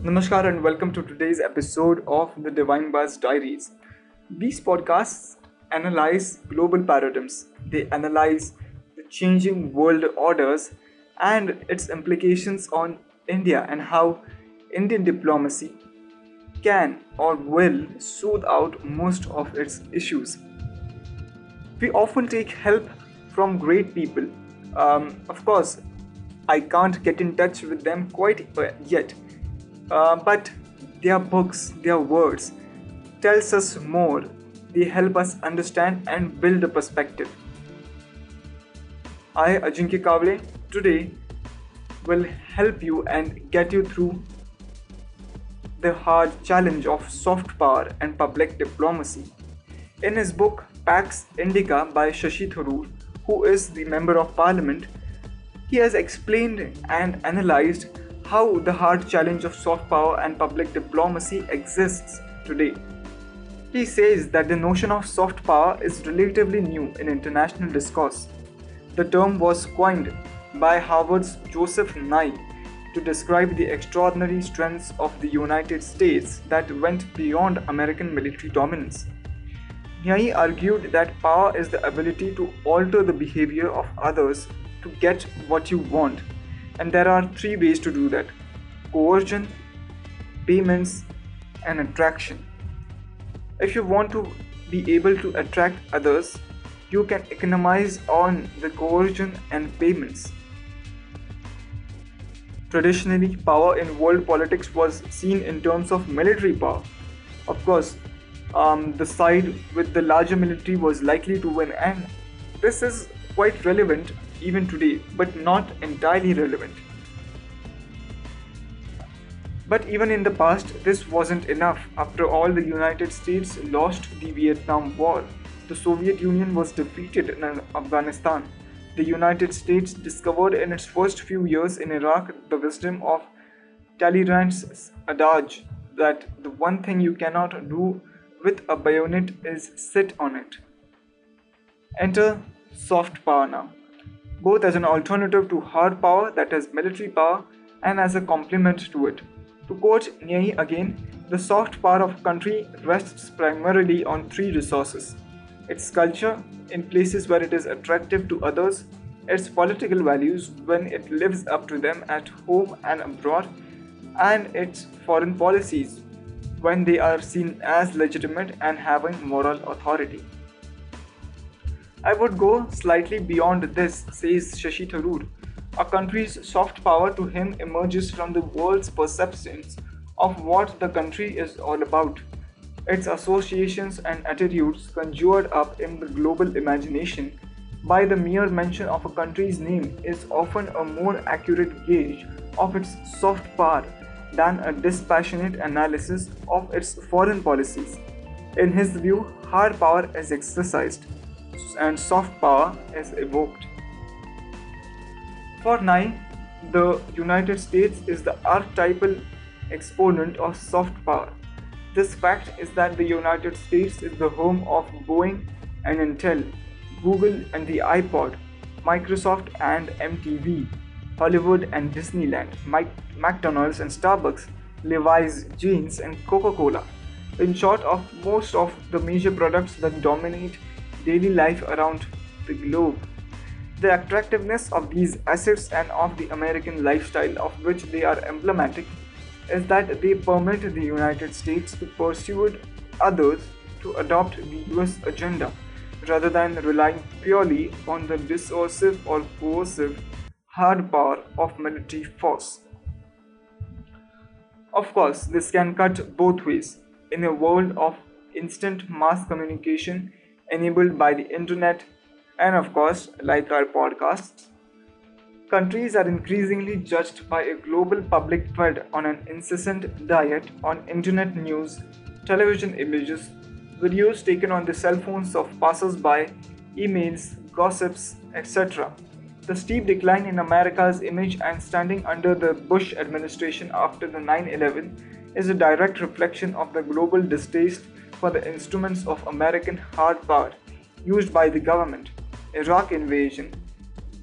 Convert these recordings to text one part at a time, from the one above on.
Namaskar and welcome to today's episode of the Divine Buzz Diaries. These podcasts analyze global paradigms, they analyze the changing world orders and its implications on India and how Indian diplomacy can or will soothe out most of its issues. We often take help from great people. Um, of course, I can't get in touch with them quite yet uh, but their books, their words, tells us more. They help us understand and build a perspective. I, Ajinkya Kavle, today will help you and get you through the hard challenge of soft power and public diplomacy. In his book Pax Indica by Shashi Tharoor, who is the Member of Parliament, he has explained and analyzed how the hard challenge of soft power and public diplomacy exists today. He says that the notion of soft power is relatively new in international discourse. The term was coined by Harvard's Joseph Nye to describe the extraordinary strengths of the United States that went beyond American military dominance. Nye argued that power is the ability to alter the behavior of others to get what you want and there are three ways to do that coercion, payments, and attraction. If you want to be able to attract others, you can economize on the coercion and payments. Traditionally, power in world politics was seen in terms of military power. Of course, um, the side with the larger military was likely to win, and this is quite relevant even today, but not entirely relevant. But even in the past, this wasn't enough. After all, the United States lost the Vietnam War. The Soviet Union was defeated in Afghanistan. The United States discovered in its first few years in Iraq the wisdom of Talleyrand's adage that the one thing you cannot do with a bayonet is sit on it. Enter soft power now both as an alternative to hard power, that is, military power, and as a complement to it. To quote Nye again, the soft power of a country rests primarily on three resources its culture, in places where it is attractive to others, its political values, when it lives up to them at home and abroad, and its foreign policies, when they are seen as legitimate and having moral authority. I would go slightly beyond this, says Shashi Tharoor. A country's soft power to him emerges from the world's perceptions of what the country is all about. Its associations and attitudes conjured up in the global imagination by the mere mention of a country's name is often a more accurate gauge of its soft power than a dispassionate analysis of its foreign policies. In his view, hard power is exercised and soft power is evoked. For Nye, the United States is the archetypal exponent of soft power. This fact is that the United States is the home of Boeing and Intel, Google and the iPod, Microsoft and MTV, Hollywood and Disneyland, McDonald's and Starbucks, Levi's jeans and Coca-Cola. In short, of most of the major products that dominate daily life around the globe. The attractiveness of these assets and of the American lifestyle of which they are emblematic is that they permit the United States to pursue others to adopt the US agenda rather than relying purely on the dissuasive or coercive hard power of military force. Of course, this can cut both ways. In a world of instant mass communication enabled by the internet, and of course, like our podcasts. Countries are increasingly judged by a global public fed on an incessant diet on internet news, television images, videos taken on the cell phones of passers by, emails, gossips, etc. The steep decline in America's image and standing under the Bush administration after the 9 11 is a direct reflection of the global distaste for the instruments of American hard power used by the government, Iraq invasion,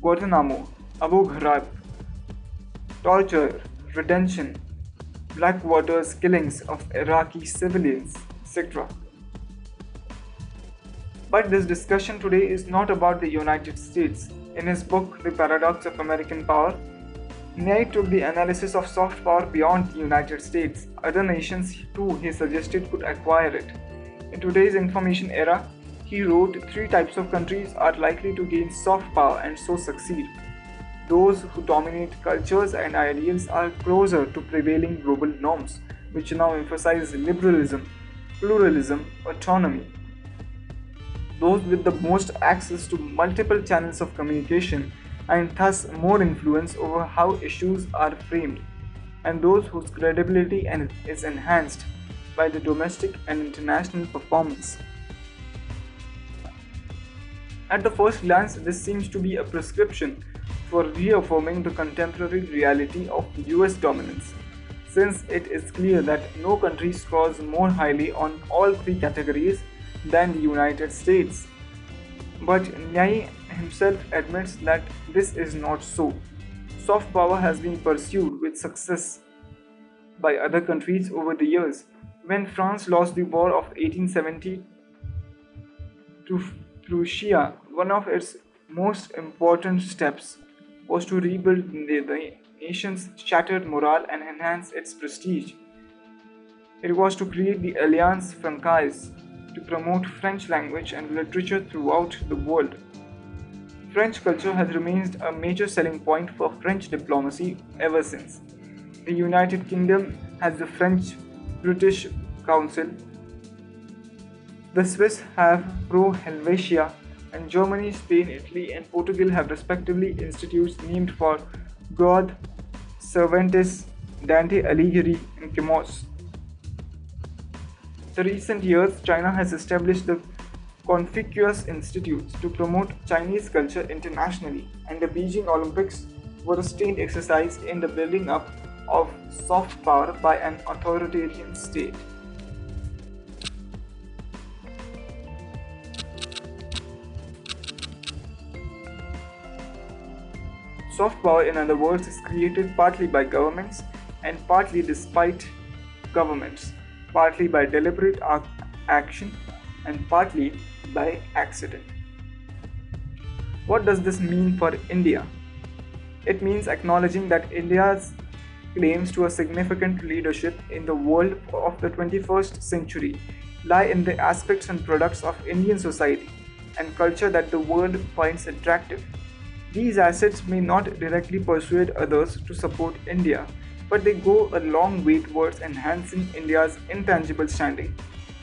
Guantanamo, Abu Ghraib, torture, retention, Blackwater's killings of Iraqi civilians, etc. But this discussion today is not about the United States. In his book, The Paradox of American Power, Nyay took the analysis of soft power beyond the United States. Other nations, too, he suggested could acquire it. In today's information era, he wrote three types of countries are likely to gain soft power and so succeed. Those who dominate cultures and ideals are closer to prevailing global norms, which now emphasize liberalism, pluralism, autonomy. Those with the most access to multiple channels of communication and thus more influence over how issues are framed, and those whose credibility is enhanced by the domestic and international performance. At the first glance, this seems to be a prescription for reaffirming the contemporary reality of US dominance, since it is clear that no country scores more highly on all three categories than the United States. But Nyay himself admits that this is not so. Soft power has been pursued with success by other countries over the years. When France lost the War of 1870 to Prussia, one of its most important steps was to rebuild the, nation's shattered morale and enhance its prestige. It was to create the Alliance Francaise to promote French language and literature throughout the world. French culture has remained a major selling point for French diplomacy ever since. The United Kingdom has the French British Council. The Swiss have Pro Helvetia and Germany, Spain, Italy, and Portugal have respectively institutes named for Goethe, Cervantes, Dante Alighieri, and Camus. The recent years, China has established the Confucius Institutes to promote Chinese culture internationally, and the Beijing Olympics were a strained exercise in the building up of soft power by an authoritarian state. Soft power, in other words, is created partly by governments and partly despite governments, partly by deliberate action and partly by accident. What does this mean for India? It means acknowledging that India's claims to a significant leadership in the world of the 21st century lie in the aspects and products of Indian society and culture that the world finds attractive. These assets may not directly persuade others to support India, but they go a long way towards enhancing India's intangible standing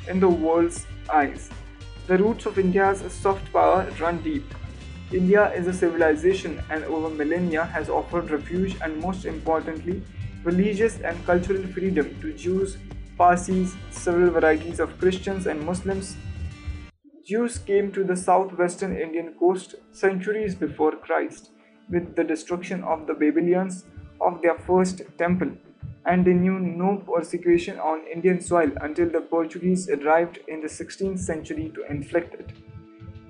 in the world's eyes. The roots of India's soft power run deep. India is a civilization and over millennia has offered refuge and most importantly, religious and cultural freedom to Jews, Parsis, several varieties of Christians and Muslims, Jews came to the southwestern Indian coast centuries before Christ with the destruction of the Babylonians of their first temple, and they knew no persecution on Indian soil until the Portuguese arrived in the 16th century to inflict it.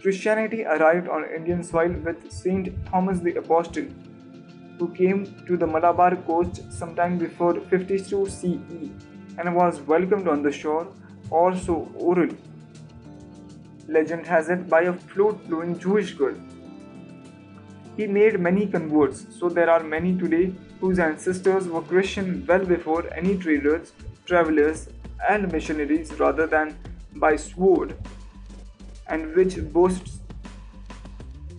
Christianity arrived on Indian soil with Saint Thomas the Apostle, who came to the Malabar coast sometime before 52 CE and was welcomed on the shore, also orally legend has it, by a flute blowing Jewish girl. He made many converts, so there are many today whose ancestors were Christian well before any traders, travelers, and missionaries rather than by sword, and which boasts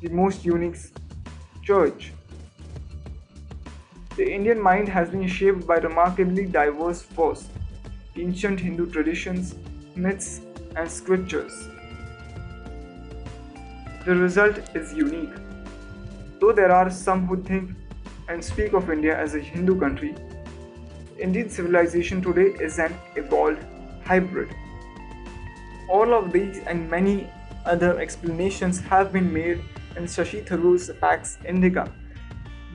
the most unique church. The Indian mind has been shaped by remarkably diverse force, ancient Hindu traditions, myths, and scriptures. The result is unique. Though there are some who think and speak of India as a Hindu country, Indian civilization today is an evolved hybrid. All of these and many other explanations have been made in Shashi Tharoor's Pax Indica.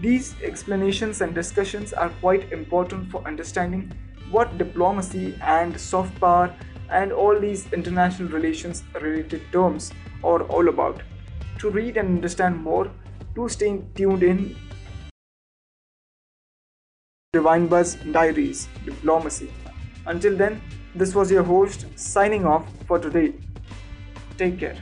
These explanations and discussions are quite important for understanding what diplomacy and soft power and all these international relations related terms are all about. To read and understand more, do stay tuned in Divine Buzz Diaries Diplomacy. Until then, this was your host signing off for today. Take care.